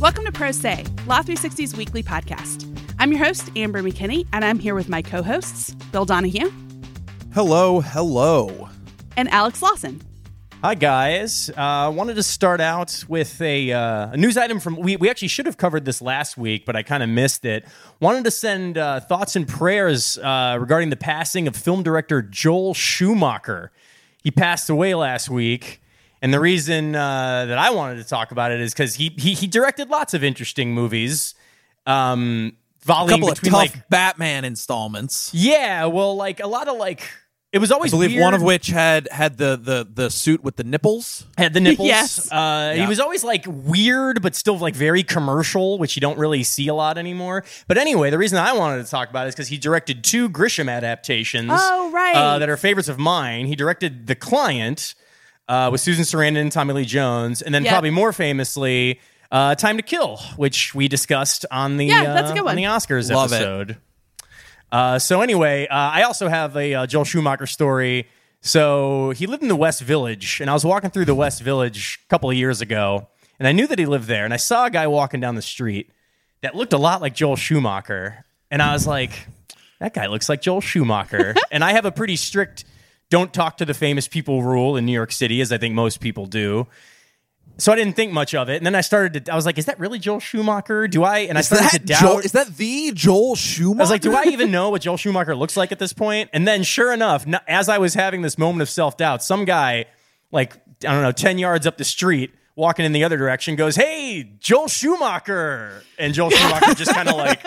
Welcome to Pro Say, Law 360's weekly podcast. I'm your host, Amber McKinney, and I'm here with my co hosts, Bill Donahue Hello, hello. and Alex Lawson. Hi guys. Uh, wanted to start out with a, uh, a news item from we, we actually should have covered this last week, but I kind of missed it. Wanted to send uh, thoughts and prayers uh, regarding the passing of film director Joel Schumacher. He passed away last week, and the reason uh, that I wanted to talk about it is because he, he he directed lots of interesting movies. Um, A couple of between tough like Batman installments. yeah, well, like a lot of like it was always I always believe weird. one of which had had the the the suit with the nipples. had the nipples. Yes. Uh, He was always like weird, but still like very commercial, which you don't really see a lot anymore. But anyway, the reason I wanted to talk about it is because he directed two Grisham adaptations. Oh, right. Uh, that are favorites of mine. He directed The Client uh, with Susan Sarandon and Tommy Lee Jones, and then Yep. probably more famously, uh, Time to Kill, which we discussed on the Yeah, that's a uh, good one. on the Oscars Love it. Uh, so anyway, uh, I also have a uh, Joel Schumacher story. So he lived in the West Village, and I was walking through the West Village a couple of years ago, and I knew that he lived there, and I saw a guy walking down the street that looked a lot like Joel Schumacher, and I was like, that guy looks like Joel Schumacher. and I have a pretty strict don't talk to the famous people rule in New York City, as I think most people do. So I didn't think much of it, and then I started to. I was like, "Is that really Joel Schumacher? Do I?" And I Is started to that doubt. Joel, is that the Joel Schumacher? I was like, do I even know what Joel Schumacher looks like at this point? And then, sure enough, as I was having this moment of self doubt, some guy, like, I don't know, 10 yards up the street, walking in the other direction, goes, Hey, Joel Schumacher. And Joel Schumacher just kind of like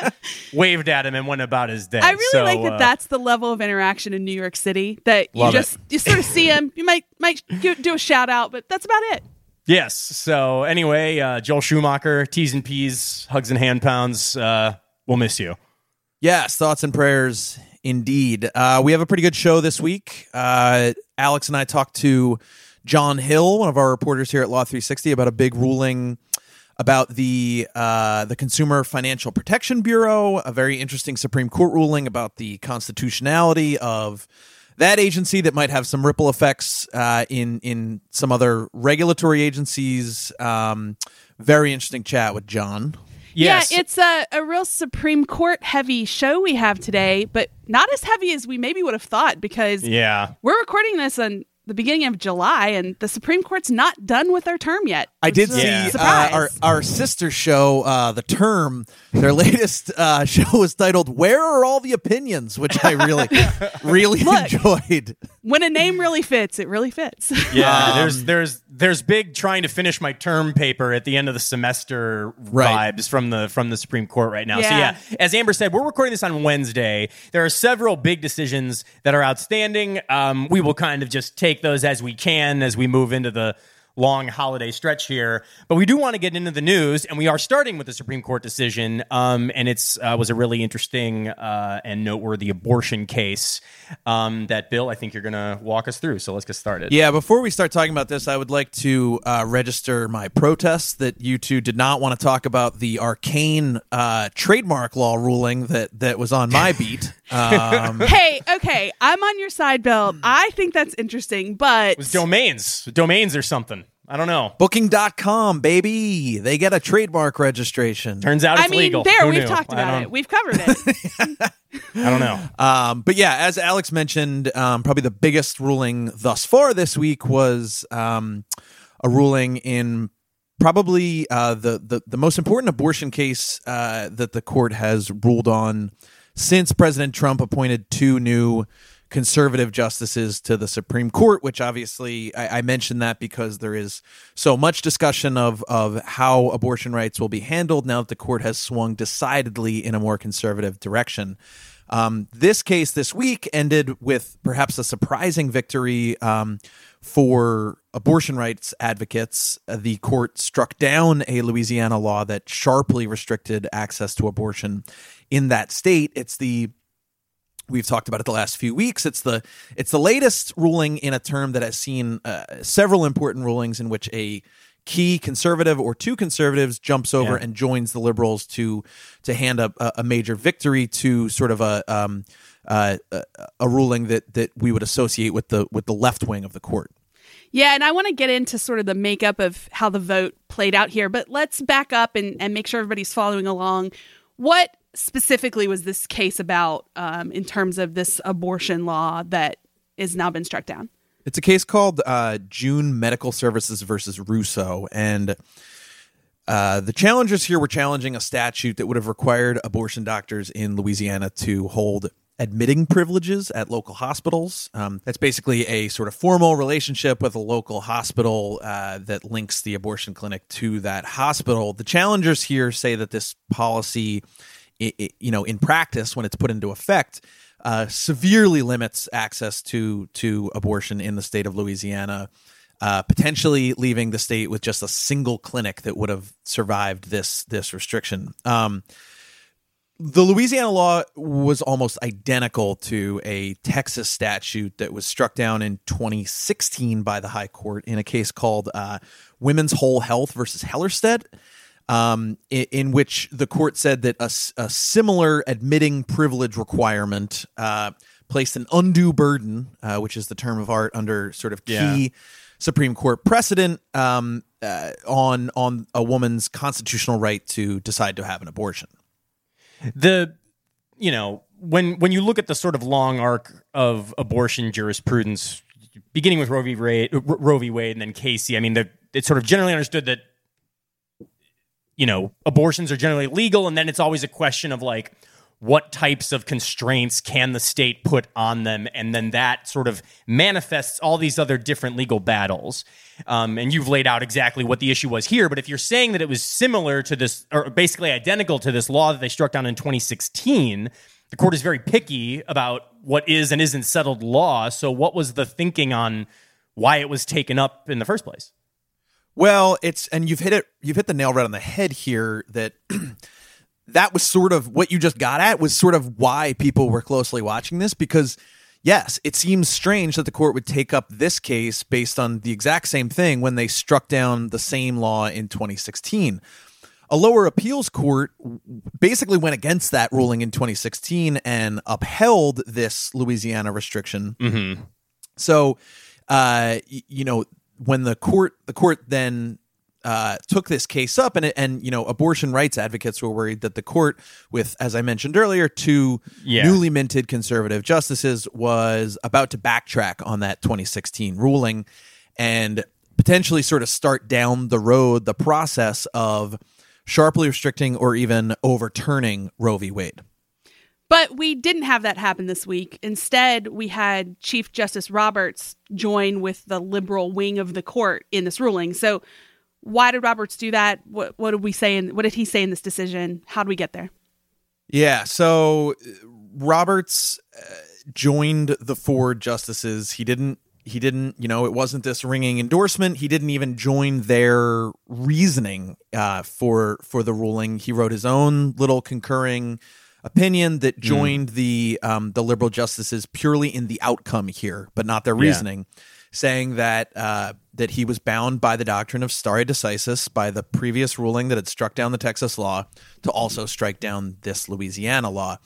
waved at him and went about his day. I really So, like that uh, that's the level of interaction in New York City that you Love it. just you sort of see him, you might might do do a shout out, but that's about it. Yes. So, anyway, uh, Joel Schumacher, T's and P's, hugs and hand pounds. Uh, we'll miss you. Yes, thoughts and prayers indeed. Uh, we have a pretty good show this week. Uh, Alex and I talked to John Hill, one of our reporters here at Law 360, about a big ruling about the uh, the Consumer Financial Protection Bureau, a very interesting Supreme Court ruling about the constitutionality of that agency that might have some ripple effects uh, in in some other regulatory agencies. Um, very interesting chat with John. Yes. Yeah, it's a, a real Supreme Court heavy show we have today, but not as heavy as we maybe would have thought because yeah. we're recording this on the beginning of July and the Supreme Court's not done with their term yet. I did see Yeah. uh, our our sister show, uh, the term. Their latest uh, show was titled "Where Are All the Opinions," which I really, really Look. enjoyed. when a name really fits, it really fits. Yeah, Um, there's there's there's big trying to finish my term paper at the end of the semester Right. vibes from the from the Supreme Court right now. So Yeah. yeah, as Amber said, we're recording this on Wednesday. There are several big decisions that are outstanding. Um, we will kind of just take those as we can as we move into the long holiday stretch here. But we do want to get into the news, and we are starting with the Supreme Court decision. Um, and it's uh, was a really interesting uh, and noteworthy abortion case um, that Bill, I think you're going to walk us through. So let's get started. Yeah, before we start talking about this, I would like to uh, register my protest that you two did not want to talk about the arcane uh, trademark law ruling that that was on my beat. Um, hey, okay, I'm on your side, Bill. I think that's interesting, but It was domains, domains or something. I don't know. Booking.com, baby. They get a trademark registration. Turns out it's I mean, legal. there Who we've knew? talked about it. We've covered it. I don't know. Um, but yeah, as Alex mentioned, um, probably the biggest ruling thus far this week was um, a ruling in probably uh, the, the the most important abortion case uh, that the court has ruled on since President Trump appointed two new conservative justices to the Supreme Court, which obviously I, I mentioned that because there is so much discussion of of how abortion rights will be handled now that the court has swung decidedly in a more conservative direction. Um, this case this week ended with perhaps a surprising victory um, for abortion rights advocates. The court struck down a Louisiana law that sharply restricted access to abortion in that state. It's the we've talked about it the last few weeks. It's the it's the latest ruling in a term that has seen uh, several important rulings in which a key conservative or two conservatives jumps over Yeah. and joins the liberals to to hand up a, a major victory to sort of a um, uh, a, a ruling that that we would associate with the with the left wing of the court. Yeah, and I want to get into sort of the makeup of how the vote played out here, but let's back up and, and make sure everybody's following along. What specifically was this case about um, in terms of this abortion law that has now been struck down? It's a case called uh, June Medical Services versus Russo, and uh, the challengers here were challenging a statute that would have required abortion doctors in Louisiana to hold admitting privileges at local hospitals. Um, that's basically a sort of formal relationship with a local hospital uh, that links the abortion clinic to that hospital. The challengers here say that this policy, i i you know, in practice, when it's put into effect, uh, severely limits access to to abortion in the state of Louisiana, uh, potentially leaving the state with just a single clinic that would have survived this this restriction. Um, the Louisiana law was almost identical to a Texas statute that was struck down in 2016 by the High Court in a case called uh, Women's Whole Health versus Hellerstedt um, in, in which the court said that a, a similar admitting privilege requirement uh, placed an undue burden, uh, which is the term of art under sort of key Yeah. Supreme Court precedent, um, uh, on on a woman's constitutional right to decide to have an abortion. the you know when when you look at the sort of long arc of abortion jurisprudence beginning with Roe v. Wade, Roe v. Wade and then Casey I mean the, it's sort of generally understood that you know abortions are generally legal and then it's always a question of like what types of constraints can the state put on them? And then that sort of manifests all these other different legal battles. Um, and you've laid out exactly what the issue was here but if you're saying that it was similar to this or basically identical to this law that they struck down in 2016 the court is very picky about what is and isn't settled law. So what was the thinking on why it was taken up in the first place Well, it's and you've hit it. You've hit the nail right on the head here. That that was sort of what you just got at was sort of why people were closely watching this because yes, it seems strange that the court would take up this case based on the exact same thing when they struck down the same law in 2016. A lower appeals court basically went against that ruling in 2016 and upheld this Louisiana restriction. So, uh, you know, when the court the court then uh, took this case up, and it, and you know, abortion rights advocates were worried that the court, with as I mentioned earlier, two Yeah. newly minted conservative justices, was about to backtrack on that 2016 ruling, and potentially sort of start down the road the process of sharply restricting or even overturning Roe v. Wade. But we didn't have that happen this week. Instead, we had Chief Justice Roberts join with the liberal wing of the court in this ruling. So, why did Roberts do that? What, what did we say? In, what did he say in this decision? How did we get there? Yeah, so uh, Roberts uh, joined the four justices. He didn't he didn't, you know, it wasn't this ringing endorsement. He didn't even join their reasoning uh, for for the ruling. He wrote his own little concurring opinion that joined the um, the liberal justices purely in the outcome here, but not their reasoning, saying that uh, that he was bound by the doctrine of stare decisis by the previous ruling that had struck down the Texas law to also strike down this Louisiana law.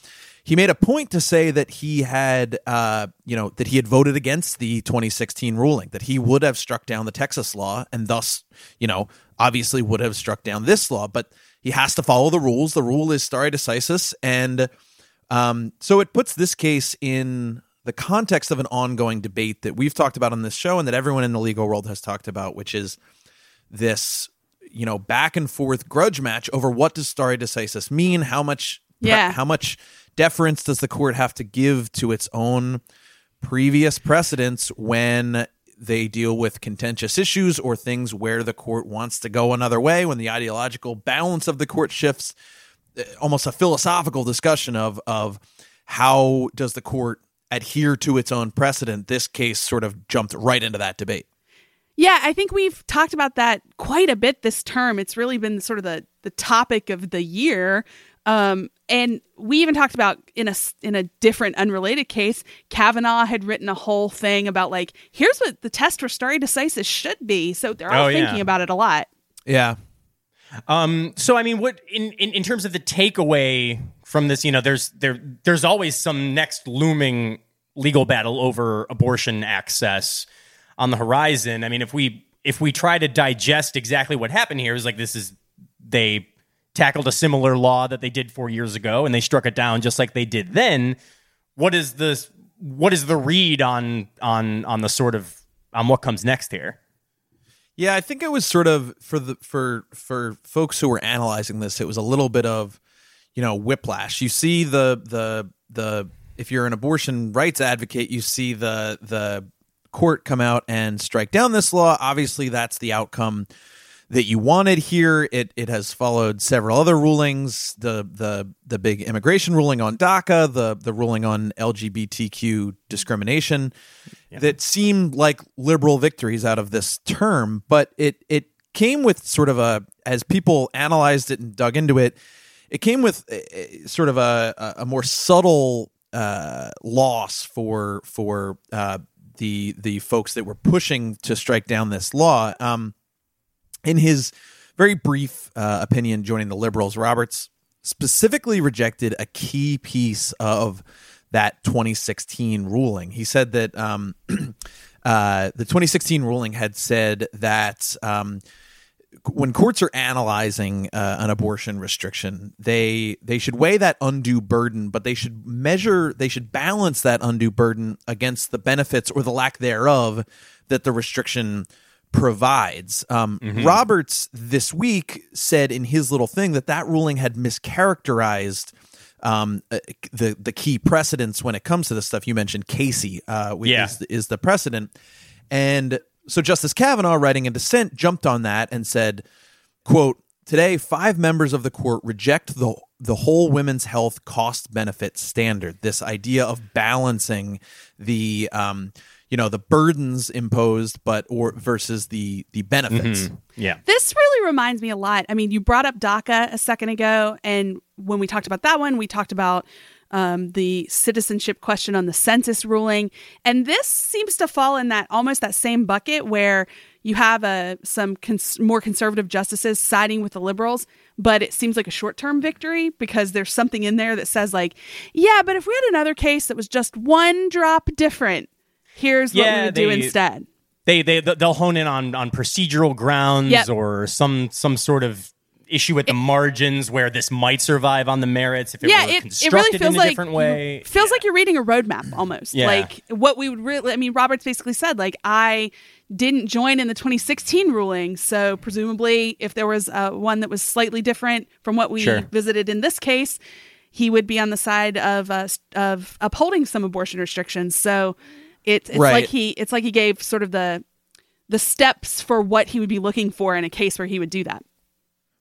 He made a point to say that he had, uh, you know, that he had voted against the 2016 ruling, that he would have struck down the Texas law, and thus, you know, obviously would have struck down this law. But he has to follow the rules. The rule is stare decisis, and um, so it puts this case in the context of an ongoing debate that we've talked about on this show, and that everyone in the legal world has talked about, which is this, you know, back and forth grudge match over what does stare decisis mean, how much, Yeah. how much deference does the court have to give to its own previous precedents when they deal with contentious issues or things where the court wants to go another way when the ideological balance of the court shifts Uh, almost a philosophical discussion of of how does the court adhere to its own precedent this case sort of jumped right into that debate Yeah, I think we've talked about that quite a bit this term. It's really been sort of the the topic of the year. Um, and we even talked about in a s- in a different unrelated case, Kavanaugh had written a whole thing about like here's what the test for stare decisis should be. So they're all Oh, yeah. thinking about it a lot. Yeah. Um, so I mean, what in, in in terms of the takeaway from this, you know, there's there there's always some next looming legal battle over abortion access on the horizon. I mean, if we if we try to digest exactly what happened here, is like this is they tackled a similar law that they did four years ago and they struck it down just like they did then. What is the what is the read on on on the sort of on what comes next here? Yeah, I think it was sort of for the for for folks who were analyzing this, it was a little bit of, you know, whiplash. You see the the the if you're an abortion rights advocate, you see the the court come out and strike down this law. Obviously, that's the outcome that you wanted here. It it has followed several other rulings, the the the big immigration ruling on DACA, the the ruling on LGBTQ discrimination yeah. that seemed like liberal victories out of this term, but it it came with sort of a as people analyzed it and dug into it, it came with a, a, sort of a a more subtle uh, loss for for uh, the the folks that were pushing to strike down this law. Um, in his very brief uh, opinion, joining the liberals, Roberts specifically rejected a key piece of that 2016 ruling. He said that um, uh, the 2016 ruling had said that um, when courts are analyzing uh, an abortion restriction, they they should weigh that undue burden, but they should measure, they should balance that undue burden against the benefits or the lack thereof that the restriction provides. Um, mm-hmm. Roberts this week said in his little thing that that ruling had mischaracterized um, uh, the the key precedents when it comes to this stuff. You mentioned Casey, uh, yeah. is, is the precedent, and so Justice Kavanaugh, writing a dissent, jumped on that and said, "quote Today, five members of the court reject the the whole women's health cost benefit standard. This idea of balancing the um, you know the burdens imposed but or versus the the benefits. Mm-hmm. yeah. This really reminds me a lot. I mean you brought up daca a second ago and when we talked about that one we talked about um, the citizenship question on the census ruling. And this seems to fall in that almost that same bucket where you have a uh, some cons- more conservative justices siding with the liberals but it seems like a short-term victory because there's something in there that says like yeah but if we had another case that was just one drop different here's yeah, what we would they, do instead. They they they'll hone in on on procedural grounds yep. or some some sort of issue at the it, margins where this might survive on the merits if it yeah, were it, constructed it really feels in a like, different way. Feels yeah. like you're reading a roadmap almost. Yeah. Like what we would really I mean Roberts basically said like I didn't join in the 2016 ruling, so presumably if there was uh, one that was slightly different from what we sure. visited in this case, he would be on the side of uh, of upholding some abortion restrictions. So it, it's right. like he it's like he gave sort of the the steps for what he would be looking for in a case where he would do that.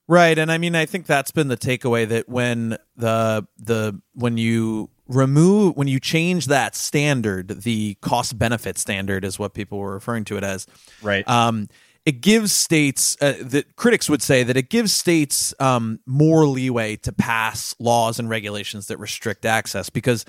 Right, and I mean I think that's been the takeaway that when the the when you remove when you change that standard, the cost benefit standard is what people were referring to it as. Right. Um it gives states uh, that critics would say that it gives states um, more leeway to pass laws and regulations that restrict access because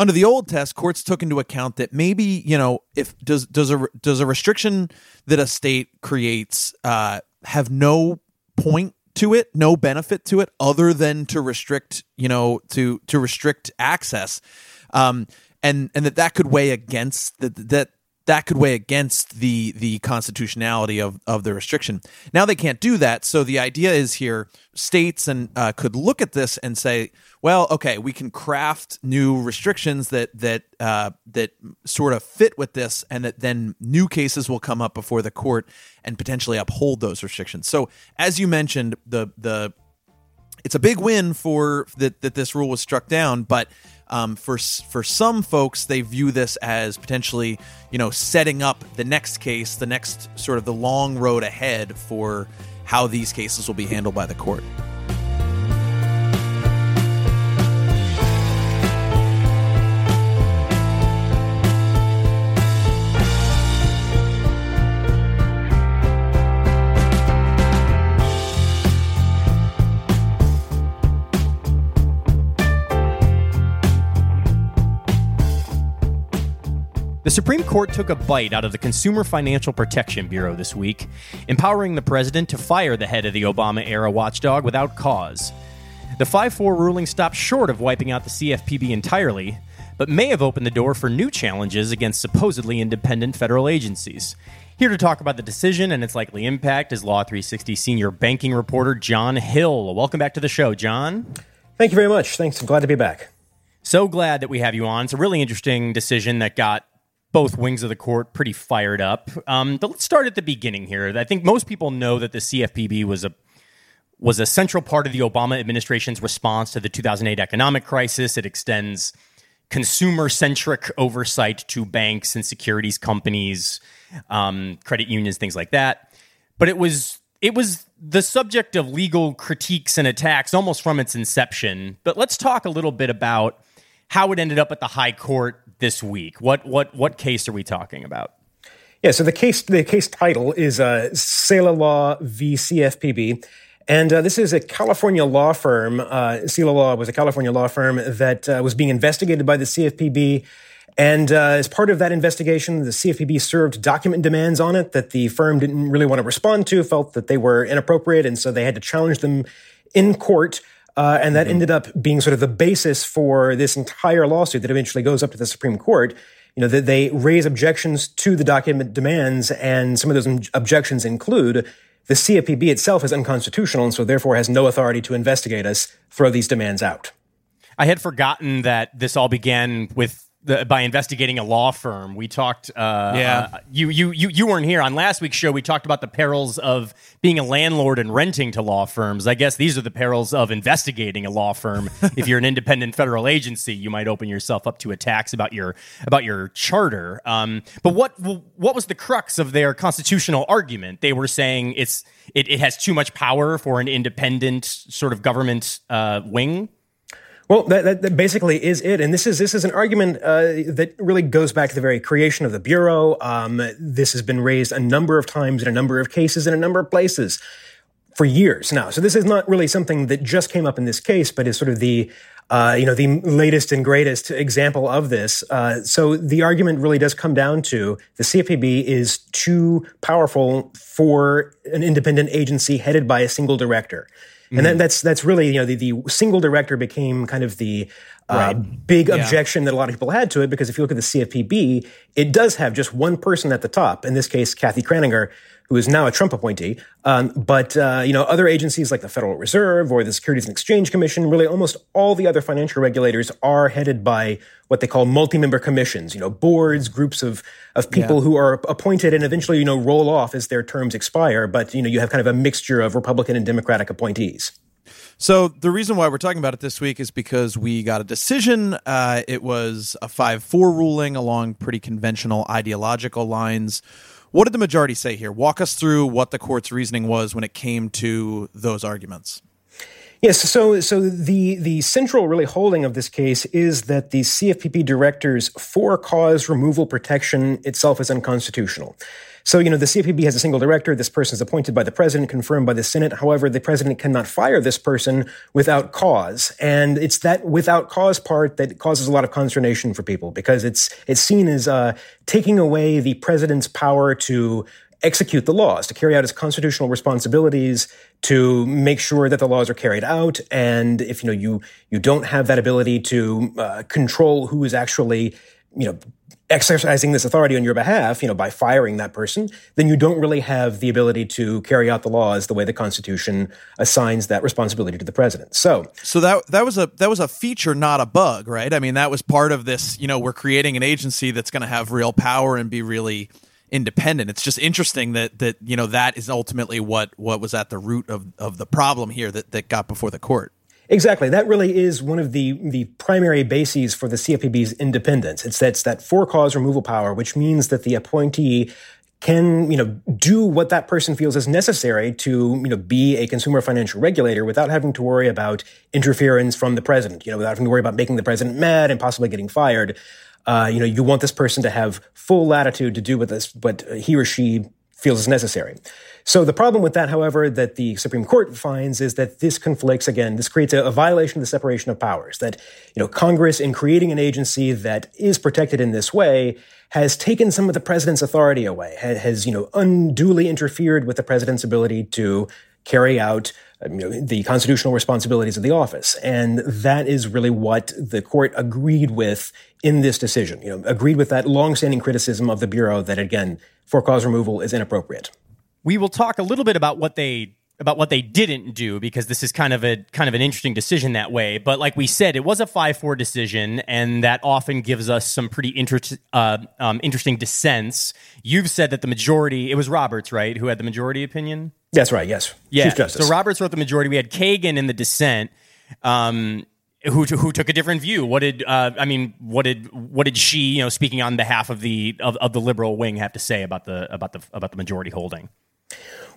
under the old test, courts took into account that maybe you know if does does a does a restriction that a state creates uh, have no point to it, no benefit to it other than to restrict you know to to restrict access, um, and and that that could weigh against that that that could weigh against the the constitutionality of of the restriction. Now they can't do that, so the idea is here states and uh, could look at this and say, well, okay, we can craft new restrictions that that uh, that sort of fit with this, and that then new cases will come up before the court and potentially uphold those restrictions. So, as you mentioned, the the it's a big win for that that this rule was struck down, but um, for for some folks, they view this as potentially, you know, setting up the next case, the next sort of the long road ahead for how these cases will be handled by the court. The Supreme Court took a bite out of the Consumer Financial Protection Bureau this week, empowering the president to fire the head of the Obama era watchdog without cause. The 5 4 ruling stopped short of wiping out the CFPB entirely, but may have opened the door for new challenges against supposedly independent federal agencies. Here to talk about the decision and its likely impact is Law 360 senior banking reporter John Hill. Welcome back to the show, John. Thank you very much. Thanks. I'm glad to be back. So glad that we have you on. It's a really interesting decision that got both wings of the court pretty fired up. Um, but let's start at the beginning here. I think most people know that the CFPB was a was a central part of the Obama administration's response to the 2008 economic crisis. It extends consumer centric oversight to banks and securities companies, um, credit unions, things like that. But it was it was the subject of legal critiques and attacks almost from its inception. But let's talk a little bit about how it ended up at the high court this week. What what what case are we talking about? Yeah, so the case the case title is uh, Seila Law v. CFPB. And uh, this is a California law firm. Uh, Seila Law was a California law firm that uh, was being investigated by the CFPB. And uh, as part of that investigation, the CFPB served document demands on it that the firm didn't really want to respond to, felt that they were inappropriate, and so they had to challenge them in court. Uh, and that mm-hmm. ended up being sort of the basis for this entire lawsuit that eventually goes up to the Supreme Court. You know, that they raise objections to the document demands, and some of those objections include the CFPB itself is unconstitutional and so therefore has no authority to investigate us, throw these demands out. I had forgotten that this all began with the, by investigating a law firm. We talked. Uh, yeah. Uh, you you you you weren't here on last week's show. We talked about the perils of being a landlord and renting to law firms. I guess these are the perils of investigating a law firm. if you're an independent federal agency, you might open yourself up to attacks about your about your charter. Um, but what what was the crux of their constitutional argument? They were saying it's it, it has too much power for an independent sort of government uh, wing. Well, that, that, basically is it, and this is this is an argument uh, that really goes back to the very creation of the bureau. Um, this has been raised a number of times in a number of cases in a number of places for years now. So this is not really something that just came up in this case, but is sort of the uh, you know the latest and greatest example of this. Uh, so the argument really does come down to the CFPB is too powerful for an independent agency headed by a single director. And mm-hmm. that's that's really you know the, the single director became kind of the uh, right. big yeah. objection that a lot of people had to it because if you look at the CFPB, it does have just one person at the top. In this case, Kathy Kraninger, who is now a Trump appointee. Um, but uh, you know, other agencies like the Federal Reserve or the Securities and Exchange Commission, really almost all the other financial regulators are headed by what they call multi-member commissions. You know, boards, groups of of people yeah. who are appointed and eventually you know roll off as their terms expire. But you know, you have kind of a mixture of Republican and Democratic appointees. So the reason why we're talking about it this week is because we got a decision. Uh, it was a five-four ruling along pretty conventional ideological lines what did the majority say here? Walk us through what the court's reasoning was when it came to those arguments. Yes, so so the the central really holding of this case is that the CFPB director's for cause removal protection itself is unconstitutional. So, you know, the CFPB has a single director. This person is appointed by the president, confirmed by the Senate. However, the president cannot fire this person without cause. And it's that without cause part that causes a lot of consternation for people because it's, it's seen as, uh, taking away the president's power to execute the laws, to carry out his constitutional responsibilities, to make sure that the laws are carried out. And if you know you you don't have that ability to uh, control who is actually you know exercising this authority on your behalf, you know, by firing that person, then you don't really have the ability to carry out the laws the way the Constitution assigns that responsibility to the president. So, so that that was a that was a feature, not a bug, right? I mean, that was part of this. You know, we're creating an agency that's going to have real power and be really independent. It's just interesting that that you know that is ultimately what what was at the root of of the problem here that that got before the court. Exactly. That really is one of the, the primary bases for the CFPB's independence. It's that, it's that for cause removal power, which means that the appointee can, you know, do what that person feels is necessary to, you know, be a consumer financial regulator without having to worry about interference from the president, you know, without having to worry about making the president mad and possibly getting fired. Uh, you know, you want this person to have full latitude to do what this, what he or she feels is necessary. So the problem with that, however, that the Supreme Court finds is that this conflicts again. This creates a, a, violation of the separation of powers. That you know Congress, in creating an agency that is protected in this way, has taken some of the president's authority away. Has, you know unduly interfered with the president's ability to carry out um, you know, the constitutional responsibilities of the office. And that is really what the court agreed with in this decision. You know, agreed with that longstanding criticism of the Bureau that, again, for cause removal is inappropriate. We will talk a little bit about what they about what they didn't do because this is kind of a kind of an interesting decision that way. But like we said, it was a five four decision, and that often gives us some pretty inter- uh, um, interesting dissents. You've said that the majority it was Roberts, right, who had the majority opinion. That's right. Yes. Yeah. So Roberts wrote the majority. We had Kagan in the dissent. Um, who who took a different view? What did uh, I mean? What did what did she, you know, speaking on behalf of the of, of the liberal wing, have to say about the about the about the majority holding?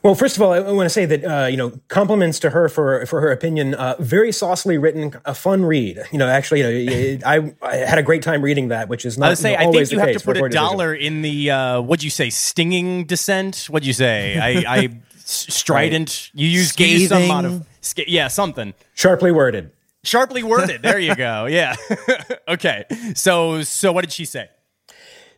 Well, first of all, I want to say that uh, you know compliments to her for for her opinion. Uh, very saucily written, a fun read. You know, actually, you know, I, I had a great time reading that, which is not. I would say you know, I think you have to put a dollar in the uh, what'd you say, stinging dissent? What'd you say? I, I strident. You use scathing. some amount of yeah something sharply worded. Sharply worded. There you go. Yeah. okay. So so what did she say?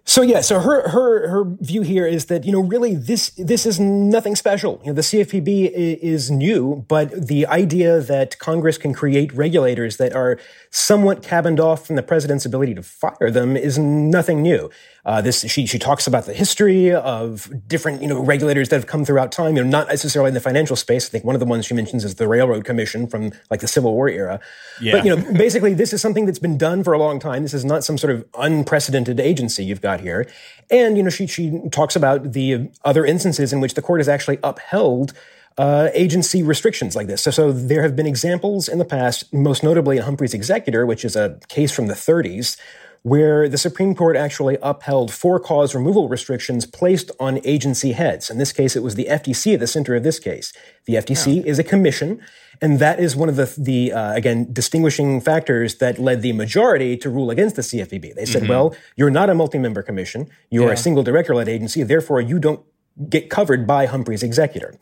So yeah, so her her her view here is that you know really this this is nothing special. You know the CFPB is new, but the idea that Congress can create regulators that are somewhat cabined off from the president's ability to fire them is nothing new. Uh, this she she talks about the history of different you know regulators that have come throughout time. You know, not necessarily in the financial space. I think one of the ones she mentions is the Railroad Commission from like the Civil War era. Yeah. But you know, basically, this is something that's been done for a long time. This is not some sort of unprecedented agency you've got here. And you know, she she talks about the other instances in which the court has actually upheld. Uh, agency restrictions like this. So, so there have been examples in the past, most notably in Humphrey's Executor, which is a case from the 30s, where the Supreme Court actually upheld for cause removal restrictions placed on agency heads. In this case, it was the FTC at the center of this case. The FTC oh. is a commission, and that is one of the, the uh, again, distinguishing factors that led the majority to rule against the CFPB. They said, mm-hmm. well, you're not a multi-member commission. You're yeah. a single director-led agency. Therefore, you don't get covered by Humphrey's executor.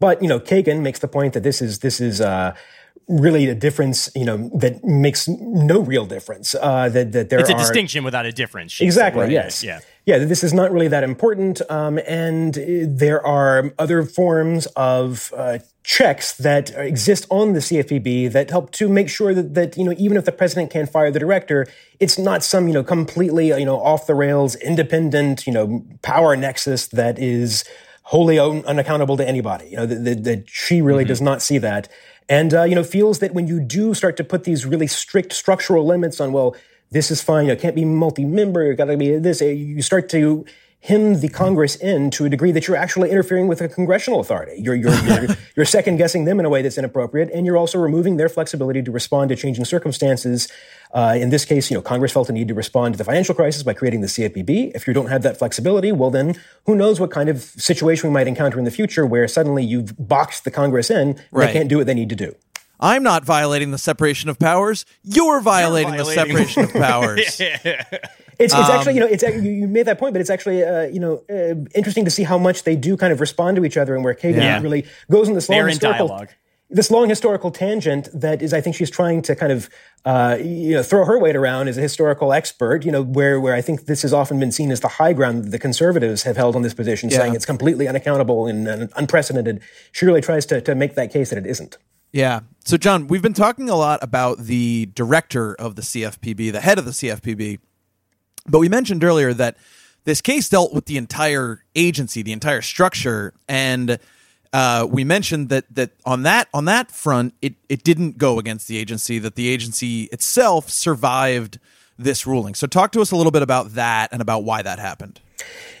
But, you know, Kagan makes the point that this is, this is, uh, really a difference, you know, that makes no real difference. Uh, that that there it's a are, distinction without a difference. Exactly. Right. Yes. Yeah. Yeah. This is not really that important, um, and there are other forms of uh, checks that exist on the CFPB that help to make sure that that you know even if the president can't fire the director, it's not some you know completely you know off the rails independent you know power nexus that is wholly unaccountable to anybody. You know that, that she really mm-hmm. does not see that and uh, you know feels that when you do start to put these really strict structural limits on well this is fine you know, can't be multi-member you got to be this you start to hem the Congress in to a degree that you're actually interfering with a congressional authority. You're, you're, you're, you're, second guessing them in a way that's inappropriate, and you're also removing their flexibility to respond to changing circumstances. Uh, in this case, you know, Congress felt a need to respond to the financial crisis by creating the CFPB. If you don't have that flexibility, well, then who knows what kind of situation we might encounter in the future where suddenly you've boxed the Congress in, right. they can't do what they need to do. I'm not violating the separation of powers. You're violating, You're violating. the separation of powers. yeah. It's, it's um, actually, you know, it's you made that point, but it's actually, uh, you know, uh, interesting to see how much they do kind of respond to each other and where Kagan yeah. really goes in this long They're historical, dialogue. this long historical tangent that is, I think she's trying to kind of, uh, you know, throw her weight around as a historical expert, you know, where, where I think this has often been seen as the high ground that the conservatives have held on this position, yeah. saying it's completely unaccountable and, and unprecedented. She really tries to, to make that case that it isn't. Yeah. So, John, we've been talking a lot about the director of the CFPB, the head of the CFPB, but we mentioned earlier that this case dealt with the entire agency, the entire structure, and uh, we mentioned that that on that on that front, it it didn't go against the agency. That the agency itself survived this ruling. So, talk to us a little bit about that and about why that happened.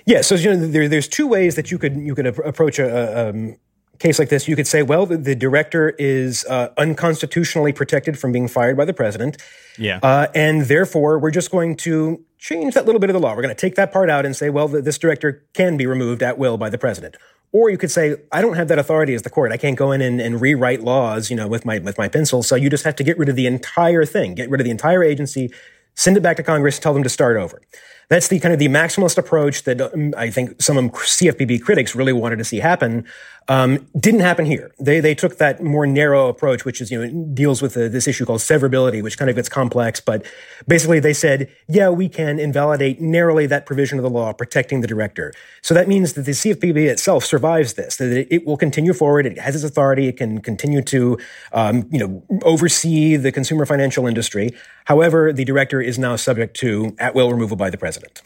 Yeah, so you know, there, there's two ways that you could you could approach a, um, case like this, you could say, well, the, the director is uh, unconstitutionally protected from being fired by the president. Yeah. Uh, and therefore, we're just going to change that little bit of the law. We're going to take that part out and say, well, this director can be removed at will by the president. Or you could say, I don't have that authority as the court. I can't go in and, and rewrite laws, you know, with my with my pencil. So you just have to get rid of the entire thing, get rid of the entire agency, send it back to Congress, tell them to start over. That's the kind of the maximalist approach that um, I think some CFPB critics really wanted to see happen. Um, didn't happen here. They they took that more narrow approach, which is you know deals with the, this issue called severability, which kind of gets complex. But basically, they said, yeah, we can invalidate narrowly that provision of the law protecting the director. So that means that the CFPB itself survives this. That it will continue forward. It has its authority. It can continue to um, you know oversee the consumer financial industry. However, the director is now subject to at will removal by the president.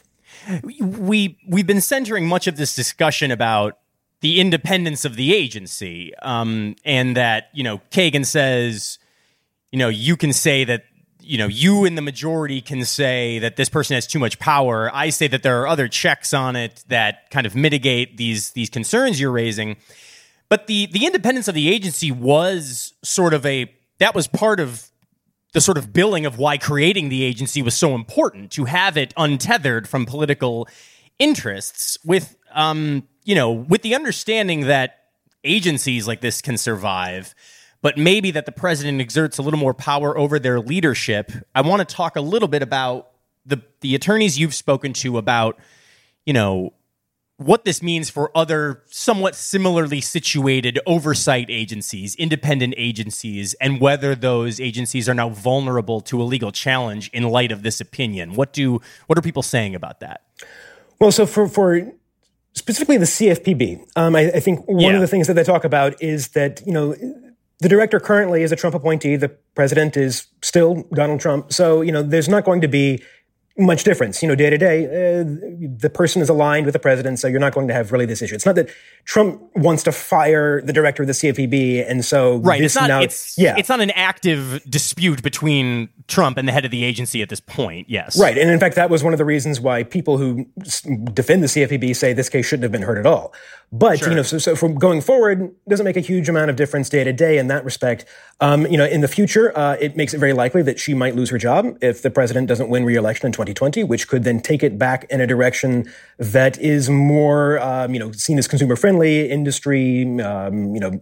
We we've been centering much of this discussion about the independence of the agency, um, and that you know Kagan says, you know, you can say that you know you in the majority can say that this person has too much power. I say that there are other checks on it that kind of mitigate these these concerns you're raising. But the the independence of the agency was sort of a that was part of the sort of billing of why creating the agency was so important to have it untethered from political interests with um, you know, with the understanding that agencies like this can survive, but maybe that the president exerts a little more power over their leadership. I want to talk a little bit about the the attorneys you've spoken to about, you know, what this means for other somewhat similarly situated oversight agencies, independent agencies, and whether those agencies are now vulnerable to a legal challenge in light of this opinion. What do what are people saying about that? Well, so for for specifically the CFPB, um, I, I, think one yeah. of the things that they talk about is that you know the director currently is a Trump appointee. The president is still Donald Trump. So you know there's not going to be much difference. You know, day to day, uh, the person is aligned with the president, so you're not going to have really this issue. It's not that Trump wants to fire the director of the CFPB, and so right. it's not. Now, it's yeah. It's not an active dispute between Trump and the head of the agency at this point. Yes, right. And in fact, that was one of the reasons why people who defend the CFPB say this case shouldn't have been heard at all. But sure. you know, so, so from going forward, doesn't make a huge amount of difference day to day in that respect. Um, you know, in the future, uh, it makes it very likely that she might lose her job if the president doesn't win re-election in 2020, which could then take it back in a direction that is more, um, you know, seen as consumer friendly, industry, um, you know,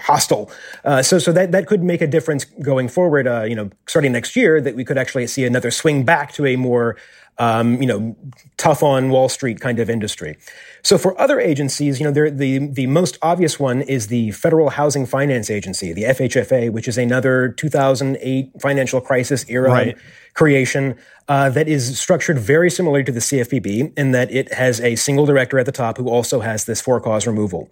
hostile. Uh, so, so that that could make a difference going forward. Uh, you know, starting next year, that we could actually see another swing back to a more um, you know, tough on Wall Street kind of industry. So for other agencies, you know, the the most obvious one is the Federal Housing Finance Agency, the FHFA, which is another 2008 financial crisis era right. creation uh, that is structured very similarly to the CFPB in that it has a single director at the top who also has this for cause removal.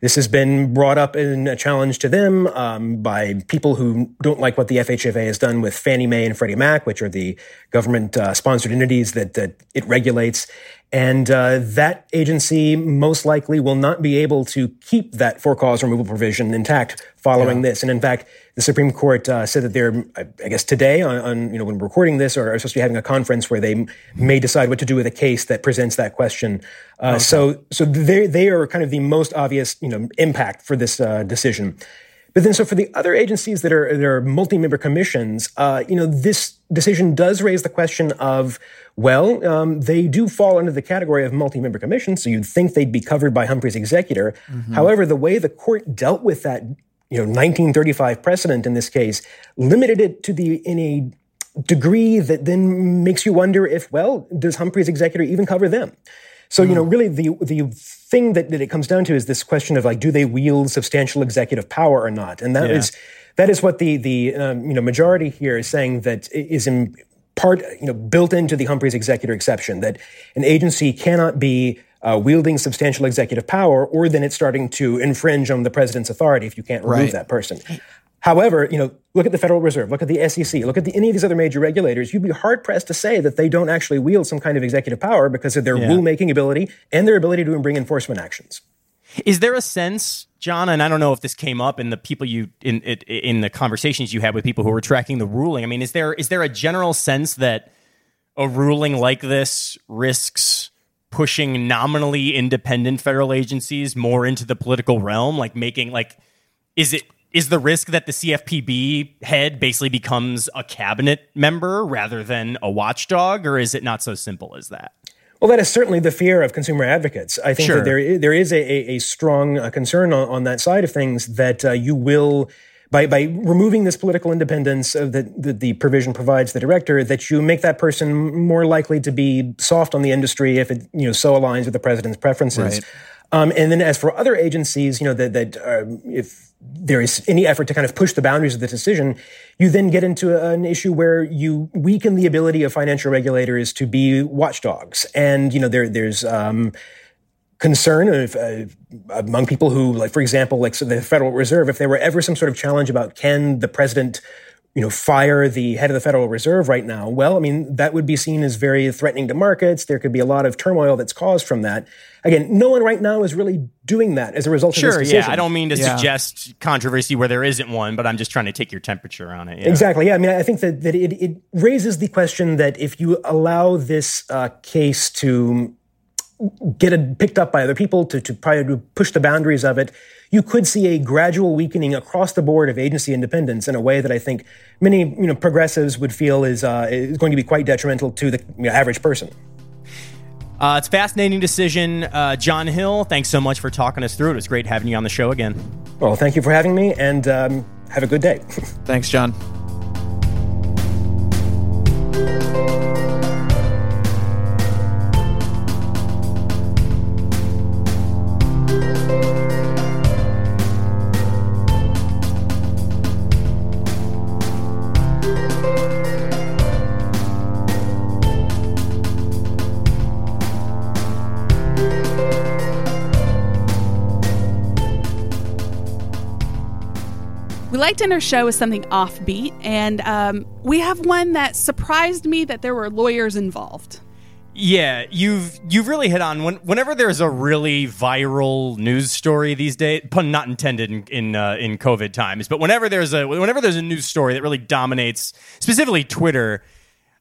This has been brought up in a challenge to them um, by people who don't like what the FHFA has done with Fannie Mae and Freddie Mac, which are the government uh, sponsored entities that, that it regulates. And uh, that agency most likely will not be able to keep that for cause removal provision intact following yeah. this. And in fact, the Supreme Court uh, said that they're, I guess today, on, on, you know when we're recording this, or are, supposed to be having a conference where they may decide what to do with a case that presents that question. Uh, okay. So, so they they are kind of the most obvious you know impact for this uh, decision. But then, so for the other agencies that are that are multi-member commissions, uh, you know, this decision does raise the question of, well, um, they do fall under the category of multi-member commissions, so you'd think they'd be covered by Humphrey's executor. Mm-hmm. However, the way the court dealt with that, you know, 1935 precedent in this case, limited it to the in a degree that then makes you wonder if, well, does Humphrey's executor even cover them? So, mm. you know, mm. really the the thing that, that it comes down to is this question of like, do they wield substantial executive power or not? And that yeah. is that is what the the um, you know majority here is saying that is in part you know built into the Humphreys executor exception that an agency cannot be uh, wielding substantial executive power, or then it's starting to infringe on the president's authority if you can't remove right. that person. However, you know, look at the Federal Reserve, look at the SEC, look at the, any of these other major regulators. You'd be hard pressed to say that they don't actually wield some kind of executive power because of their yeah. rulemaking ability and their ability to bring enforcement actions. Is there a sense, John, and I don't know if this came up in the people you in in the conversations you had with people who were tracking the ruling. I mean, is there is there a general sense that a ruling like this risks pushing nominally independent federal agencies more into the political realm, like making like is it is the risk that the CFPB head basically becomes a cabinet member rather than a watchdog, or is it not so simple as that? Well, that is certainly the fear of consumer advocates. I think sure. that there there is a, a strong uh, concern on, on, that side of things that uh, you will by by removing this political independence that the, the provision provides the director, that you make that person more likely to be soft on the industry if it you know so aligns with the president's preferences. Right. Um, and then as for other agencies, you know that that uh, if there is any effort to kind of push the boundaries of the decision, you then get into an issue where you weaken the ability of financial regulators to be watchdogs. And you know there there's um, concern of, uh, among people who, like, for example, like so the Federal Reserve, if there were ever some sort of challenge about can the president, you know, fire the head of the Federal Reserve right now, well, I mean, that would be seen as very threatening to markets. There could be a lot of turmoil that's caused from that. Again, no one right now is really doing that as a result Sure, of this decision. yeah. I don't mean to Yeah. suggest controversy where there isn't one, but I'm just trying to take your temperature on it. yeah. Exactly. Yeah. I mean, I think that, that it, it raises the question that if you allow this uh, case to get it picked up by other people to, to try to push the boundaries of it, you could see a gradual weakening across the board of agency independence in a way that I think many you know progressives would feel is uh, is going to be quite detrimental to the you know, average person. Uh, it's a fascinating decision. Uh, John Hill, thanks so much for talking us through it. It was great having you on the show again. Well, thank you for having me, and um, have a good day. Thanks, John. We like to end our show is something offbeat, and um, we have one that surprised me that there were lawyers involved. Yeah, you've you've really hit on when, whenever there's a really viral news story these days. Pun not intended in in, uh, in COVID times, but whenever there's a whenever there's a news story that really dominates, specifically Twitter,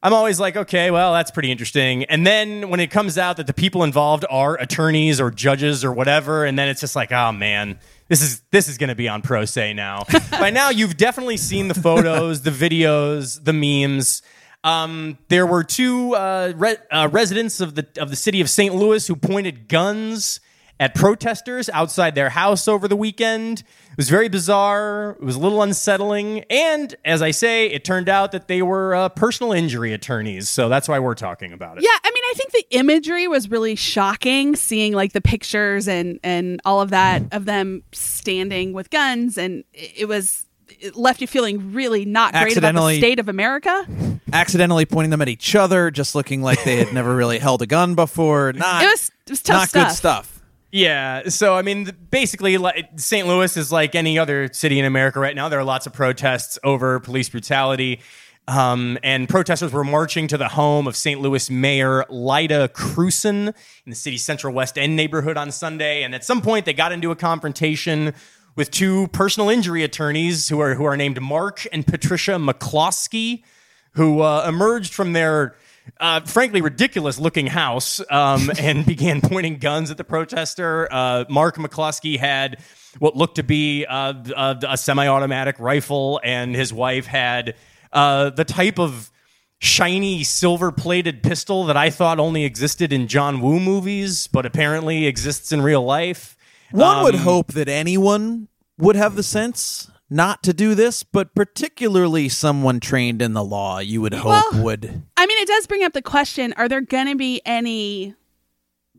I'm always like, okay, well, that's pretty interesting. And then when it comes out that the people involved are attorneys or judges or whatever, and then it's just like, oh man, this is this is going to be on Pro Say now. By now, you've definitely seen the photos, the videos, the memes. Um, there were two uh, re- uh, residents of the of the city of St. Louis who pointed guns at protesters outside their house over the weekend. It was very bizarre. It was a little unsettling, and as I say, it turned out that they were uh, personal injury attorneys. So that's why we're talking about it. Yeah, I mean, I think the imagery was really shocking, seeing like the pictures and and all of that of them standing with guns, and it it was it left you feeling really not great about the Accidentally- state of America. Accidentally pointing them at each other, just looking like they had never really held a gun before. Not, It was it was tough not stuff. good stuff. Yeah. So, I mean, basically, St. Louis is like any other city in America right now. There are lots of protests over police brutality. Um, and protesters were marching to the home of St. Louis Mayor Lyda Krewson in the city's Central West End neighborhood on Sunday. And at some point, they got into a confrontation with two personal injury attorneys who are who are named Mark and Patricia McCloskey, who uh, emerged from their uh, frankly ridiculous looking house um, and began pointing guns at the protester. Uh, Mark McCloskey had what looked to be uh, a, a semi-automatic rifle, and his wife had uh, the type of shiny silver-plated pistol that I thought only existed in John Woo movies, but apparently exists in real life. One would Um, hope that anyone would have the sense not to do this, but particularly someone trained in the law, you would hope Well- would. I mean, it does bring up the question: Are there going to be any?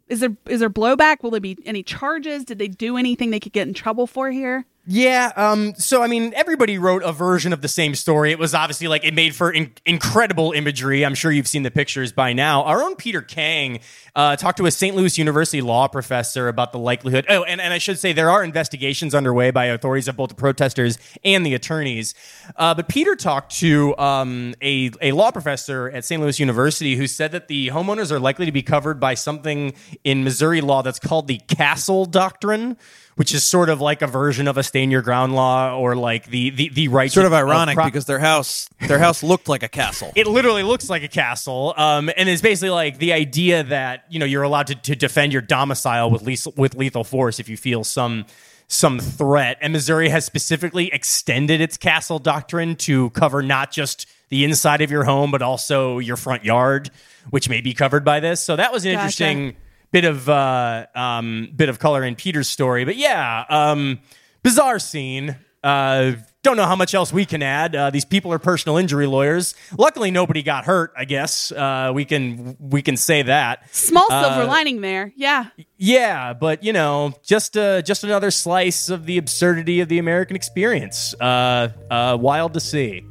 Is there is there blowback? Will there be any charges? Did they do anything they could get in trouble for here? Yeah. Um. So I mean, everybody wrote a version of the same story. It was obviously like it made for in- incredible imagery. I'm sure you've seen the pictures by now. Our own Peter Kang uh, talked to a St. Louis University law professor about the likelihood. Oh, and, and I should say there are investigations underway by authorities of both the protesters and the attorneys. Uh, but Peter talked to um, a a law professor at St. Louis University who said that the homeowners are likely to be covered by something in Missouri law that's called the Castle Doctrine which is sort of like a version of a stand your ground law or like the the, the right Sort of to- ironic pro- because their house their house looked like a castle. it literally looks like a castle um, and it's basically like the idea that you know you're allowed to, to defend your domicile with lethal, with lethal force if you feel some some threat and missouri has specifically extended its castle doctrine to cover not just the inside of your home but also your front yard which may be covered by this so that was an Gotcha. interesting bit of uh, um, bit of color in Peter's story. But yeah, um, bizarre scene. Uh, don't know how much else we can add. Uh, these people are personal injury lawyers. Luckily, nobody got hurt. I guess uh, we can we can say that. Small silver lining there. Yeah. Yeah, but you know, just uh, just another slice of the absurdity of the American experience. Uh, uh, wild to see.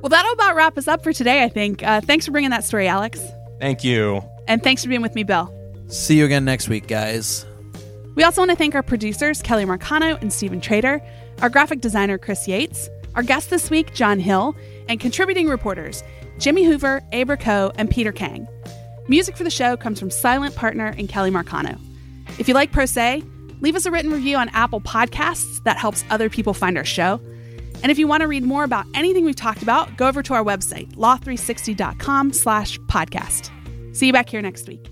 Well, that'll about wrap us up for today. I think. Uh, thanks for bringing that story, Alex, Thank you. and thanks for being with me, Bill. See you again next week, guys. We also want to thank our producers, Kelly Marcano and Stephen Trader, our graphic designer, Chris Yates, our guest this week, John Hill, and contributing reporters, Jimmy Hoover, Aebra Coe, and Peter Kang. Music for the show comes from Silent Partner and Kelly Marcano. If you like Pro Say, leave us a written review on Apple Podcasts. That helps other people find our show. And if you want to read more about anything we've talked about, go over to our website, law360.com slash podcast. See you back here next week.